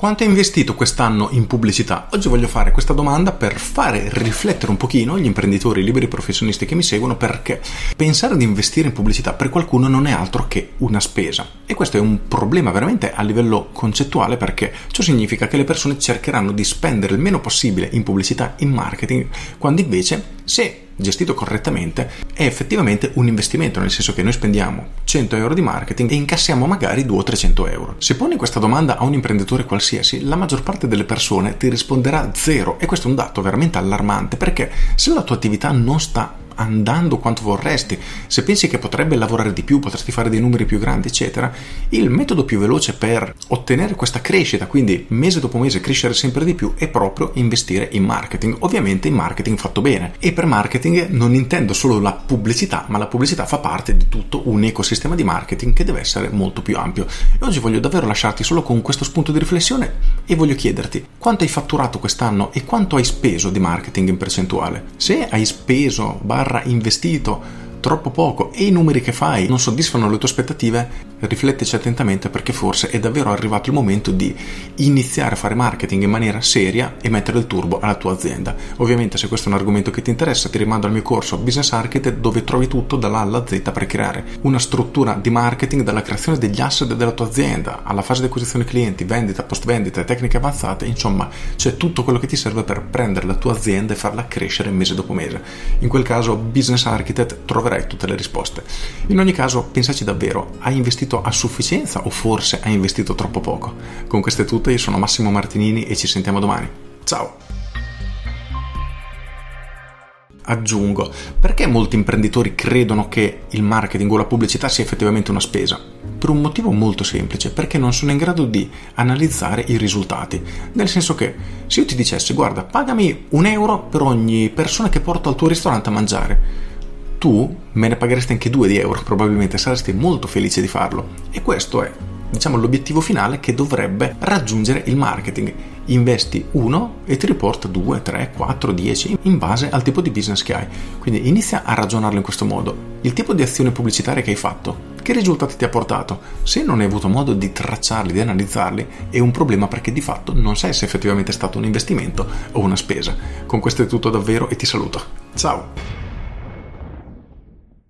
Quanto hai investito quest'anno in pubblicità? Oggi voglio fare questa domanda per fare riflettere un pochino gli imprenditori liberi professionisti che mi seguono perché pensare di investire in pubblicità per qualcuno non è altro che una spesa. E questo è un problema veramente a livello concettuale perché ciò significa che le persone cercheranno di spendere il meno possibile in pubblicità, in marketing, quando invece se gestito correttamente è effettivamente un investimento, nel senso che noi spendiamo 100 euro di marketing e incassiamo magari 200 o 300 euro. Se poni questa domanda a un imprenditore qualsiasi, la maggior parte delle persone ti risponderà zero e questo è un dato veramente allarmante perché se la tua attività non sta andando quanto vorresti, se pensi che potrebbe lavorare di più, potresti fare dei numeri più grandi, eccetera, il metodo più veloce per ottenere questa crescita, quindi mese dopo mese crescere sempre di più, è proprio investire in marketing. Ovviamente in marketing fatto bene. E per marketing non intendo solo la pubblicità, ma la pubblicità fa parte di tutto un ecosistema di marketing che deve essere molto più ampio. E oggi voglio davvero lasciarti solo con questo spunto di riflessione e voglio chiederti quanto hai fatturato quest'anno e quanto hai speso di marketing in percentuale. Se hai speso barra barra investito troppo poco e i numeri che fai non soddisfano le tue aspettative, rifletteci attentamente perché forse è davvero arrivato il momento di iniziare a fare marketing in maniera seria e mettere il turbo alla tua azienda. Ovviamente se questo è un argomento che ti interessa ti rimando al mio corso Business Architect dove trovi tutto dalla A alla Z per creare una struttura di marketing dalla creazione degli asset della tua azienda alla fase di acquisizione clienti, vendita, post vendita, tecniche avanzate, insomma c'è tutto quello che ti serve per prendere la tua azienda e farla crescere mese dopo mese. In quel caso Business Architect troverai tutte le risposte. In ogni caso pensaci davvero, hai investito investito a sufficienza o forse hai investito troppo poco? Con questo è tutto, io sono Massimo Martinini e ci sentiamo domani. Ciao! Aggiungo, perché molti imprenditori credono che il marketing o la pubblicità sia effettivamente una spesa? Per un motivo molto semplice, perché non sono in grado di analizzare i risultati. Nel senso che se io ti dicessi, guarda, pagami un euro per ogni persona che porto al tuo ristorante a mangiare, tu me ne pagheresti anche 2 di euro, probabilmente saresti molto felice di farlo. E questo è, diciamo, l'obiettivo finale che dovrebbe raggiungere il marketing. Investi 1 e ti riporta 2, 3, 4, 10 in base al tipo di business che hai. Quindi inizia a ragionarlo in questo modo. Il tipo di azione pubblicitaria che hai fatto, che risultati ti ha portato? Se non hai avuto modo di tracciarli, di analizzarli, è un problema perché di fatto non sai se effettivamente è stato un investimento o una spesa. Con questo è tutto davvero e ti saluto. Ciao!